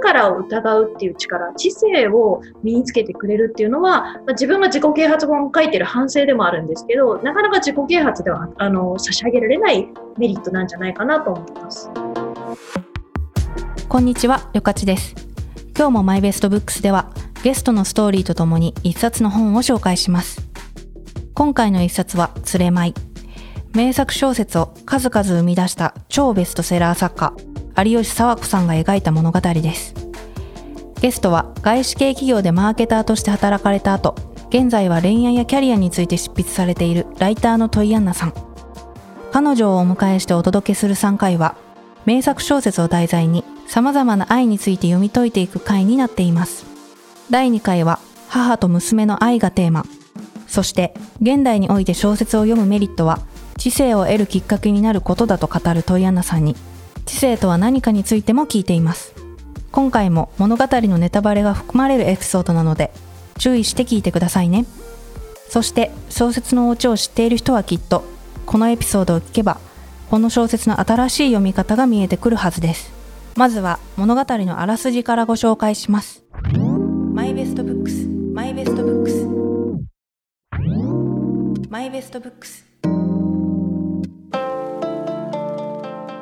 自らを疑うっていう力、知性を身につけてくれるっていうのは、まあ、自分が自己啓発本を書いてる反省でもあるんですけど、なかなか自己啓発ではあの差し上げられないメリットなんじゃないかなと思います。こんにちは、よかちです。今日もマイベストブックスではゲストのストーリーとともに一冊の本を紹介します。今回の一冊は、つれまい。名作小説を数々生み出した超ベストセラー作家、有吉佐和子さんが描いた物語です。ゲストは外資系企業でマーケターとして働かれた後、現在は恋愛やキャリアについて執筆されているライターのトイアンナさん。彼女をお迎えしてお届けする3回は、名作小説を題材に様々な愛について読み解いていく回になっています。第2回は母と娘の愛がテーマ。そして現代において小説を読むメリットは知性を得るきっかけになることだと語るトイアンナさんに知性とは何かについても聞いています今回も物語のネタバレが含まれるエピソードなので注意して聞いてくださいね。そして小説のオチを知っている人はきっとこのエピソードを聞けばこの小説の新しい読み方が見えてくるはずです。まずは物語のあらすじからご紹介します。マイベストブックスマイベストブックスマイベストブックス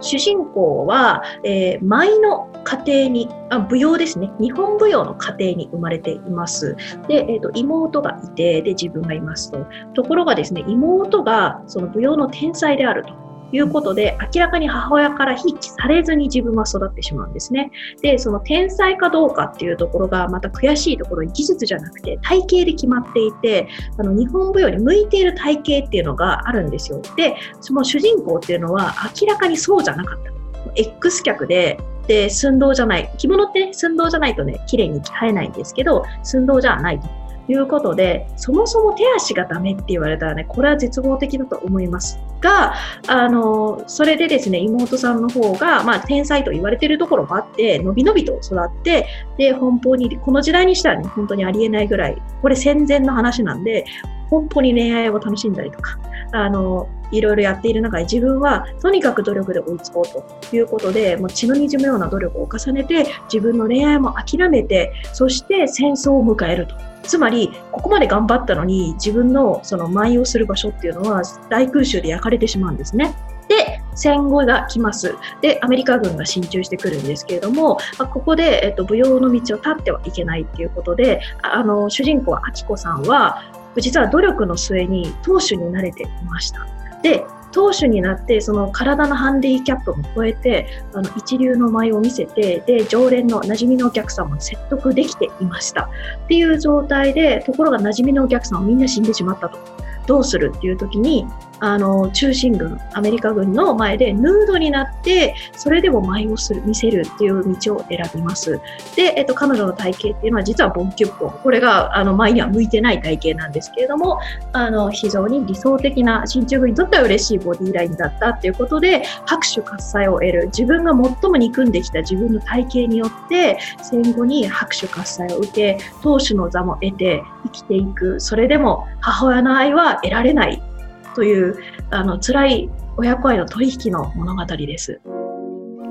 主人公は、えー、舞の家庭にあ、舞踊ですね。日本舞踊の家庭に生まれています。で、えっ、ー、と、妹がいて、で、自分がいますと。ところがですね、妹がその舞踊の天才であると。いうことで、明らかに母親からひいきされずに自分は育ってしまうんですね。で、その天才かどうかっていうところが、また悔しいところに技術じゃなくて、体型で決まっていて、あの日本舞踊に向いている体型っていうのがあるんですよ。で、その主人公っていうのは明らかにそうじゃなかった。X 脚で、で、寸胴じゃない。着物ってね、寸胴じゃないとね、綺麗に着替えないんですけど、寸胴じゃないと。いうことで、そもそも手足がダメって言われたらね、これは絶望的だと思いますが、あの、それでですね、妹さんの方が、まあ、天才と言われてるところもあって、のびのびと育って、で、奔放に、この時代にしたらね、本当にありえないぐらい、これ戦前の話なんで、本当に恋愛を楽しんだりとか、あの、いろいろやっている中で自分はとにかく努力で追いつこうということで、もう血の滲むような努力を重ねて、自分の恋愛も諦めて、そして戦争を迎えると。つまり、ここまで頑張ったのに、自分のその舞をする場所っていうのは大空襲で焼かれてしまうんですね。で、戦後が来ます。で、アメリカ軍が進駐してくるんですけれども、まあ、ここで、えっと、舞踊の道を立ってはいけないっていうことで、あの、主人公、アキコさんは、実は努力の末に当主になれていました。で、投手になってその体のハンディキャップも超えてあの一流の舞を見せてで常連の馴染みのお客さんも説得できていました。っていう状態でところが馴染みのお客さんはみんな死んでしまったと。どうするっていう時にあの中心軍アメリカ軍の前でヌードになってそれでも舞をする見せるっていう道を選びます。で、えっと、彼女の体型っていうのは実はボンキュッポン。これがあの舞には向いてない体型なんですけれどもあの非常に理想的な進駐軍にとっては嬉しいボディラインだったっていうことで拍手喝采を得る。自分が最も憎んできた自分の体型によって戦後に拍手喝采を受け当主の座も得て生きていく。それでも母親の愛は得られない。というあの辛い親子愛の取引の物語です。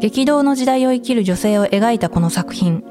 激動の時代を生きる女性を描いたこの作品。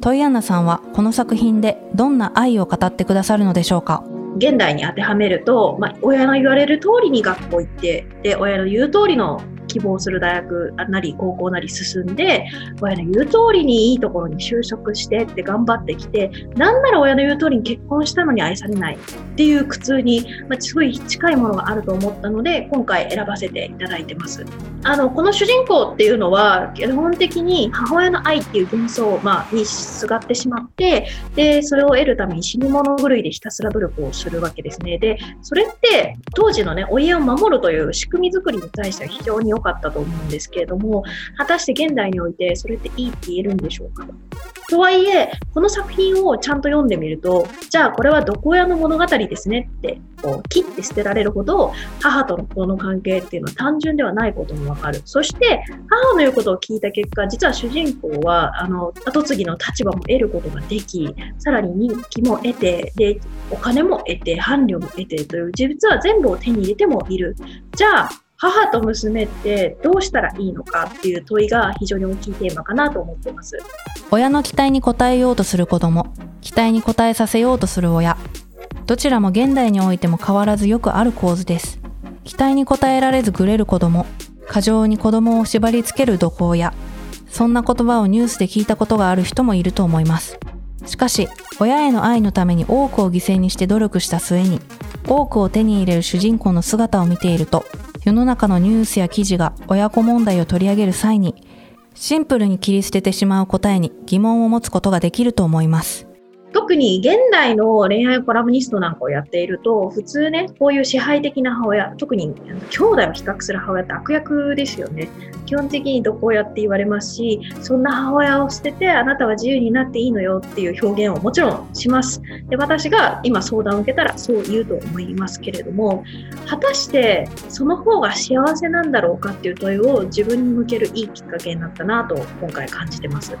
トイアンナさんはこの作品でどんな愛を語ってくださるのでしょうか？現代に当てはめると、まあ、親の言われる通りに学校行ってで親の言う通りの希望する大学なり高校なり進んで親の言う通りにいいところに就職してって頑張ってきてなんなら親の言う通りに結婚したのに愛されないっていう苦痛に、まあ、すごい近いものがあると思ったので今回選ばせていただいてます。あのこの主人公っていうのは基本的に母親の愛っていう幻想、まあ、にすがってしまってでそれを得るために死に物狂いでひたすら努力をするわけですね。でそれって当時のねお家を守るという仕組み作りに対しては非常に良かったと思うんですけれども果たして現代においてそれっていいって言えるんでしょうか？とはいえ、この作品をちゃんと読んでみると、じゃあこれは毒親の物語ですねって、こう、切って捨てられるほど、母との子の関係っていうのは単純ではないこともわかる。そして、母の言うことを聞いた結果、実は主人公は、あの、後継ぎの立場も得ることができ、さらに人気も得て、で、お金も得て、伴侶も得てという、実は全部を手に入れてもいる。じゃあ、母と娘ってどうしたらいいのかっていう問いが非常に大きいテーマかなと思ってます。親の期待に応えようとする子供、期待に応えさせようとする親。どちらも現代においても変わらずよくある構図です。期待に応えられずぐれる子供、過剰に子供を縛り付ける毒親。そんな言葉をニュースで聞いたことがある人もいると思います。しかし、親への愛のために多くを犠牲にして努力した末に、多くを手に入れる主人公の姿を見ていると、世の中のニュースや記事が親子問題を取り上げる際に、シンプルに切り捨ててしまう答えに疑問を持つことができると思います。特に現代の恋愛コラムニストなんかをやっていると、普通ね、こういう支配的な母親、特に兄弟を比較する母親って悪役ですよね。基本的に毒親って言われますし、そんな母親を捨てて、あなたは自由になっていいのよっていう表現をもちろんします。で私が今相談を受けたらそう言うと思いますけれども、果たしてその方が幸せなんだろうかっていう問いを自分に向けるいいきっかけになったなと今回感じてます。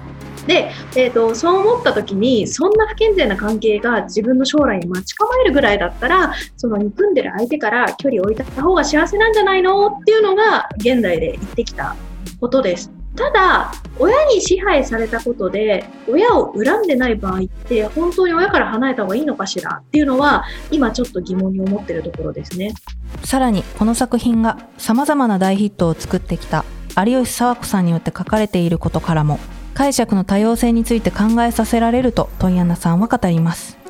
で、えーと、そう思った時に、そんな不健全な関係が自分の将来に待ち構えるぐらいだったら、その憎んでる相手から距離を置いた方が幸せなんじゃないのっていうのが現代で言ってきたことです。ただ、親に支配されたことで、親を恨んでない場合って、本当に親から離れた方がいいのかしらっていうのは、今ちょっと疑問に思ってるところですね。さらに、この作品が様々な大ヒットを作ってきた有吉佐和子さんによって書かれていることからも、解釈の多様性について考えさせられると問屋さんは語ります。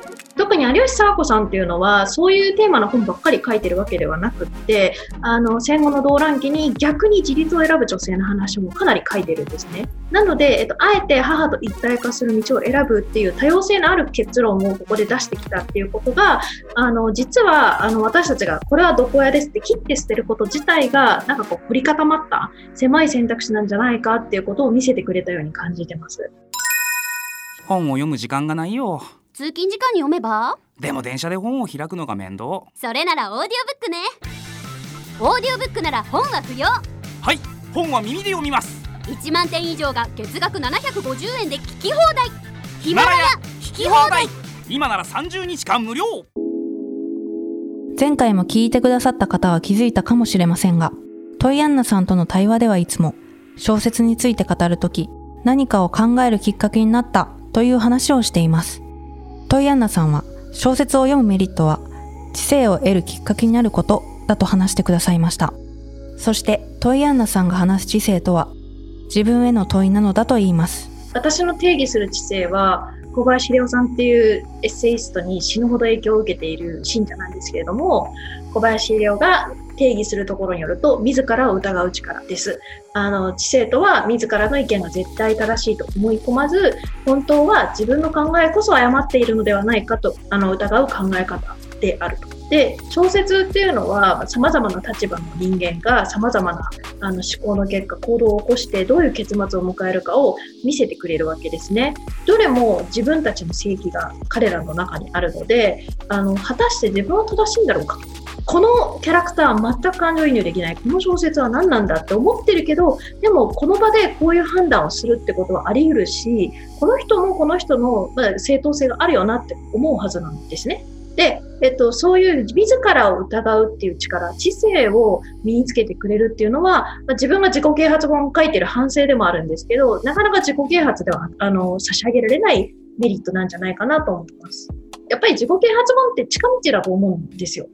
特に有吉佐和子さんっていうのはそういうテーマの本ばっかり書いてるわけではなくってあの戦後の動乱期に逆に自立を選ぶ女性の話もかなり書いてるんですね。なので、えっと、あえて母と一体化する道を選ぶっていう多様性のある結論をここで出してきたっていうことがあの実はあの私たちがこれはどこやですって切って捨てること自体がなんかこう凝り固まった狭い選択肢なんじゃないかっていうことを見せてくれたように感じてます。本を読む時間がないよ。通勤時間に読めば？でも電車で本を開くのが面倒。それならオーディオブックね。オーディオブックなら本は不要。はい本は耳で読みます。1万点以上が月額750円で聞き放題。ヒマラヤ聞き放題。今なら30日間無料。前回も聞いてくださった方は気づいたかもしれませんがトイアンナさんとの対話ではいつも小説について語るとき何かを考えるきっかけになったという話をしていますトイアンナさんは小説を読むメリットは知性を得るきっかけになることだと話してくださいました。そしてトイアンナさんが話す知性とは自分への問いなのだと言います。私の定義する知性は小林秀夫さんっていうエッセイストに死ぬほど影響を受けている信者なんですけれども小林秀夫が定義するところによると自らを疑う力です。あの知性とは自らの意見が絶対正しいと思い込まず本当は自分の考えこそ誤っているのではないかとあの疑う考え方であると。で小説っていうのはさまざまな立場の人間がさまざまなあの思考の結果行動を起こしてどういう結末を迎えるかを見せてくれるわけですね。どれも自分たちの正義が彼らの中にあるのであの果たして自分は正しいんだろうかこのキャラクター全く感情移入できないこの小説は何なんだって思ってるけどでもこの場でこういう判断をするってことはあり得るしこの人もこの人の、正当性があるよなって思うはずなんですね。で、えっと、そういう自らを疑うっていう力、知性を身につけてくれるっていうのは、まあ、自分が自己啓発本を書いてる反省でもあるんですけど、なかなか自己啓発ではあの差し上げられないメリットなんじゃないかなと思います。やっぱり自己啓発本って近道だと思うんですよ。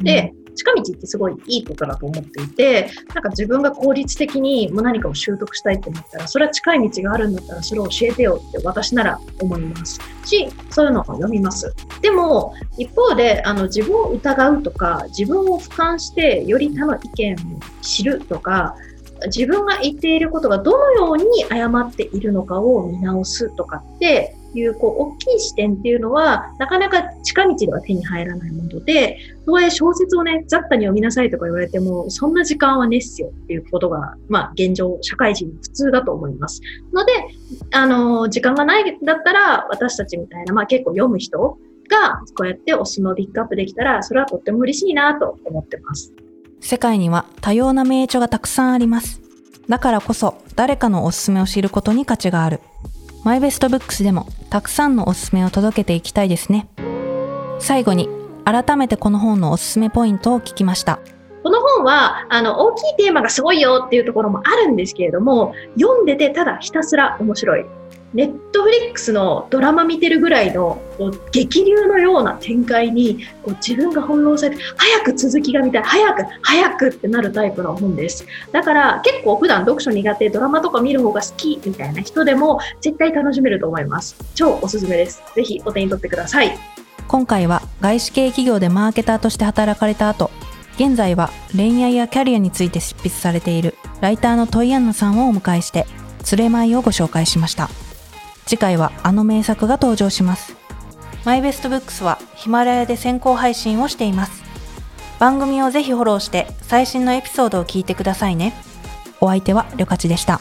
で、近道ってすごいいいことだと思っていて、なんか自分が効率的にもう何かを習得したいって思ったら、それは近い道があるんだったらそれを教えてよって私なら思いますし、そういうのを読みます。でも、一方で、あの自分を疑うとか、自分を俯瞰してより他の意見を知るとか、自分が言っていることがどのように誤っているのかを見直すとかっていうこう大きい視点っていうのはなかなか近道では手に入らないもので、とはいえ小説をね、雑多に読みなさいとか言われても、そんな時間はねっすよっていうことが、まあ現状、社会人の普通だと思います。ので、あの、時間がないだったら私たちみたいな、まあ結構読む人がこうやっておすすめをピックアップできたら、それはとっても嬉しいなと思ってます。世界には多様な名著がたくさんあります。だからこそ誰かのおすすめを知ることに価値がある。マイベストブックスでもたくさんのおすすめを届けていきたいですね。最後に改めてこの本のおすすめポイントを聞きました。この本はあの大きいテーマがすごいよっていうところもあるんですけれども読んでてただひたすら面白いネットフリックスのドラマ見てるぐらいの激流のような展開にこう自分が翻弄されて早く続きが見たい早く早くってなるタイプの本です。だから結構普段読書苦手ドラマとか見る方が好きみたいな人でも絶対楽しめると思います。超おすすめです。ぜひお手に取ってください。今回は外資系企業でマーケターとして働かれた後現在は恋愛やキャリアについて執筆されているライターのトイアンナさんをお迎えして「つれまい」をご紹介しました。次回はあの名作が登場します。マイベストブックスはヒマラヤで先行配信をしています。番組をぜひフォローして最新のエピソードを聞いてくださいね。お相手はりょかちでした。